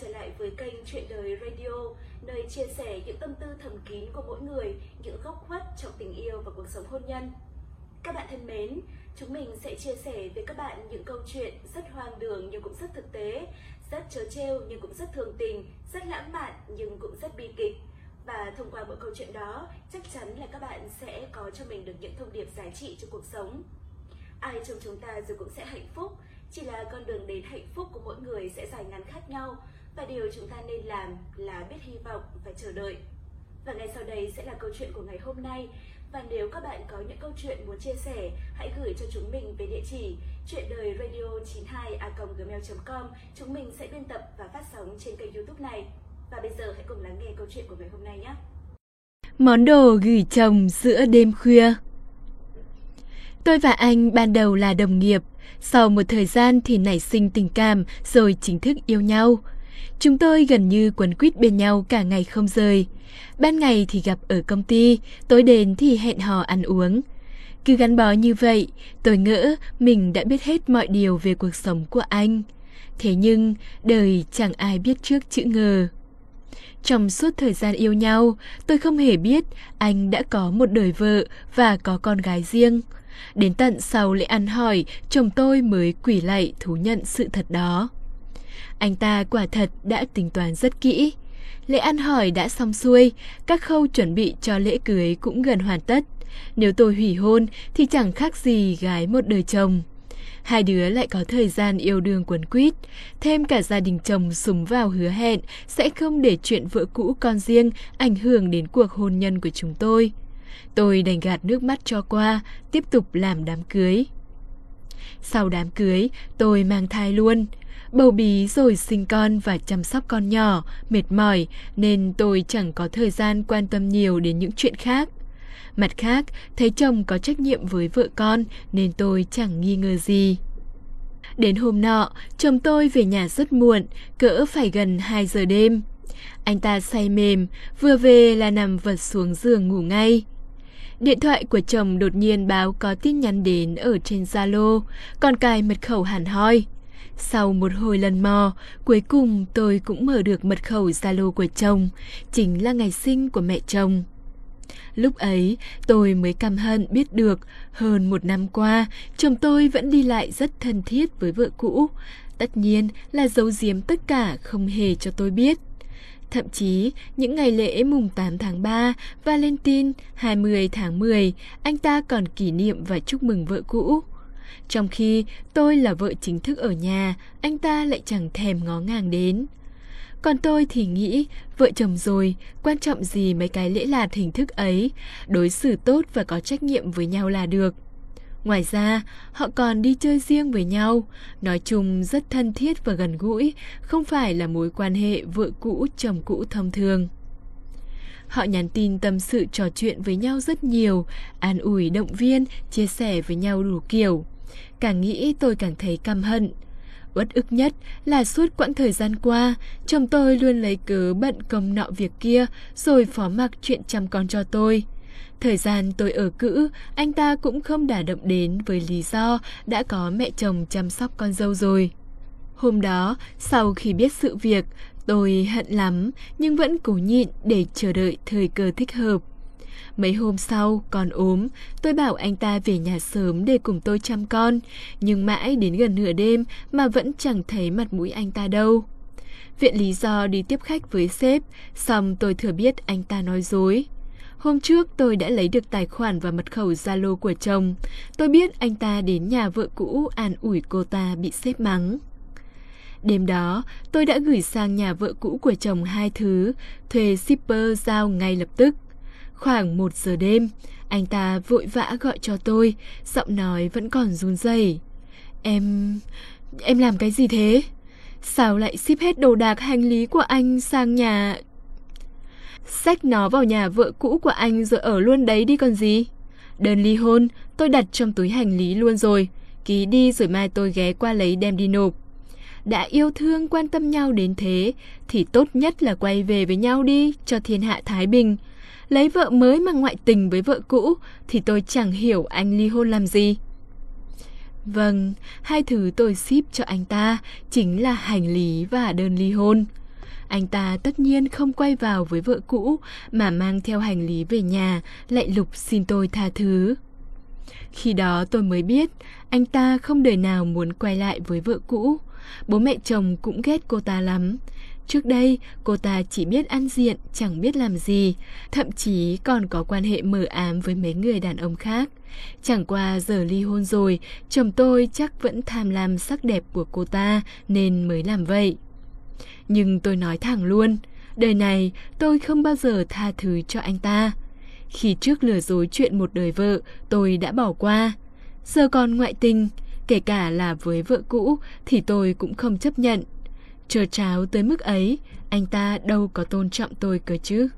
trở lại với kênh Chuyện Đời Radio, nơi chia sẻ những tâm tư thầm kín của mỗi người, những góc khuất trong tình yêu và cuộc sống hôn nhân. Các bạn thân mến, chúng mình sẽ chia sẻ với các bạn những câu chuyện rất hoang đường nhưng cũng rất thực tế, rất trớ trêu nhưng cũng rất thường tình, rất lãng mạn nhưng cũng rất bi kịch. Và thông qua mỗi câu chuyện đó, chắc chắn là các bạn sẽ có cho mình được những thông điệp giá trị cho cuộc sống. Ai trong chúng ta rồi cũng sẽ hạnh phúc, chỉ là con đường đến hạnh phúc của mỗi người sẽ dài ngắn khác nhau và điều chúng ta nên làm là biết hy vọng và chờ đợi. Và ngay sau đây sẽ là câu chuyện của ngày hôm nay. Và nếu các bạn có những câu chuyện muốn chia sẻ, hãy gửi cho chúng mình về địa chỉ chuyện đời radio 92 gmail.com. Chúng mình sẽ biên tập và phát sóng trên kênh youtube này. Và bây giờ hãy cùng lắng nghe câu chuyện của ngày hôm nay nhé. Món đồ gửi chồng giữa đêm khuya Tôi và anh ban đầu là đồng nghiệp, sau một thời gian thì nảy sinh tình cảm rồi chính thức yêu nhau. Chúng tôi gần như quấn quýt bên nhau cả ngày không rời. Ban ngày thì gặp ở công ty, tối đến thì hẹn hò ăn uống. Cứ gắn bó như vậy, tôi ngỡ mình đã biết hết mọi điều về cuộc sống của anh. Thế nhưng, đời chẳng ai biết trước chữ ngờ. Trong suốt thời gian yêu nhau, tôi không hề biết anh đã có một đời vợ và có con gái riêng. Đến tận sau lễ ăn hỏi, chồng tôi mới quỷ lạy thú nhận sự thật đó. Anh ta quả thật đã tính toán rất kỹ. Lễ ăn hỏi đã xong xuôi, các khâu chuẩn bị cho lễ cưới cũng gần hoàn tất. Nếu tôi hủy hôn thì chẳng khác gì gái một đời chồng. Hai đứa lại có thời gian yêu đương quấn quýt, thêm cả gia đình chồng súng vào hứa hẹn sẽ không để chuyện vợ cũ con riêng ảnh hưởng đến cuộc hôn nhân của chúng tôi. Tôi đành gạt nước mắt cho qua, tiếp tục làm đám cưới. Sau đám cưới, tôi mang thai luôn. Bầu bí rồi sinh con và chăm sóc con nhỏ, mệt mỏi nên tôi chẳng có thời gian quan tâm nhiều đến những chuyện khác. Mặt khác, thấy chồng có trách nhiệm với vợ con nên tôi chẳng nghi ngờ gì. Đến hôm nọ, chồng tôi về nhà rất muộn, cỡ phải gần 2 giờ đêm. Anh ta say mềm, vừa về là nằm vật xuống giường ngủ ngay. Điện thoại của chồng đột nhiên báo có tin nhắn đến ở trên Zalo, còn cài mật khẩu hẳn hoi. Sau một hồi lần mò, cuối cùng tôi cũng mở được mật khẩu Zalo của chồng, chính là ngày sinh của mẹ chồng. Lúc ấy, tôi mới căm hận biết được, hơn một năm qua, chồng tôi vẫn đi lại rất thân thiết với vợ cũ. Tất nhiên là giấu giếm tất cả không hề cho tôi biết. Thậm chí, những ngày lễ mùng 8 tháng 3, Valentine, 20 tháng 10, anh ta còn kỷ niệm và chúc mừng vợ cũ. Trong khi tôi là vợ chính thức ở nhà, anh ta lại chẳng thèm ngó ngàng đến. Còn tôi thì nghĩ, vợ chồng rồi, quan trọng gì mấy cái lễ lạt hình thức ấy, đối xử tốt và có trách nhiệm với nhau là được. Ngoài ra, họ còn đi chơi riêng với nhau, nói chung rất thân thiết và gần gũi, không phải là mối quan hệ vợ cũ chồng cũ thông thường. Họ nhắn tin tâm sự trò chuyện với nhau rất nhiều, an ủi động viên, chia sẻ với nhau đủ kiểu. Càng nghĩ tôi càng thấy căm hận. Uất ức nhất là suốt quãng thời gian qua, chồng tôi luôn lấy cớ bận công nọ việc kia rồi phó mặc chuyện chăm con cho tôi. Thời gian tôi ở cữ, anh ta cũng không đả động đến với lý do đã có mẹ chồng chăm sóc con dâu rồi. Hôm đó, sau khi biết sự việc, tôi hận lắm nhưng vẫn cố nhịn để chờ đợi thời cơ thích hợp. Mấy hôm sau, con ốm, tôi bảo anh ta về nhà sớm để cùng tôi chăm con, nhưng mãi đến gần nửa đêm mà vẫn chẳng thấy mặt mũi anh ta đâu. Viện lý do đi tiếp khách với sếp, xong tôi thừa biết anh ta nói dối. Hôm trước tôi đã lấy được tài khoản và mật khẩu Zalo của chồng. Tôi biết anh ta đến nhà vợ cũ an ủi cô ta bị sếp mắng. Đêm đó, tôi đã gửi sang nhà vợ cũ của chồng hai thứ, thuê shipper giao ngay lập tức. Khoảng một giờ đêm, anh ta vội vã gọi cho tôi, giọng nói vẫn còn run rẩy. Em... em làm cái gì thế? Sao lại ship hết đồ đạc hành lý của anh sang nhà Xách nó vào nhà vợ cũ của anh rồi ở luôn đấy đi còn gì. Đơn ly hôn, tôi đặt trong túi hành lý luôn rồi. Ký đi rồi mai tôi ghé qua lấy đem đi nộp. Đã yêu thương quan tâm nhau đến thế, thì tốt nhất là quay về với nhau đi cho thiên hạ Thái Bình. Lấy vợ mới mà ngoại tình với vợ cũ thì tôi chẳng hiểu anh ly hôn làm gì. Vâng, hai thứ tôi ship cho anh ta chính là hành lý và đơn ly hôn. anh ta tất nhiên không quay vào với vợ cũ mà mang theo hành lý về nhà, lại lục xin tôi tha thứ. Khi đó tôi mới biết anh ta không đời nào muốn quay lại với vợ cũ. Bố mẹ chồng cũng ghét cô ta lắm. Trước đây, cô ta chỉ biết ăn diện, chẳng biết làm gì, thậm chí còn có quan hệ mờ ám với mấy người đàn ông khác. Chẳng qua giờ ly hôn rồi, chồng tôi chắc vẫn tham lam sắc đẹp của cô ta nên mới làm vậy. Nhưng tôi nói thẳng luôn, đời này tôi không bao giờ tha thứ cho anh ta. Khi trước lừa dối chuyện một đời vợ, tôi đã bỏ qua. Giờ còn ngoại tình, kể cả là với vợ cũ thì tôi cũng không chấp nhận. Chờ cháo tới mức ấy, anh ta đâu có tôn trọng tôi cơ chứ.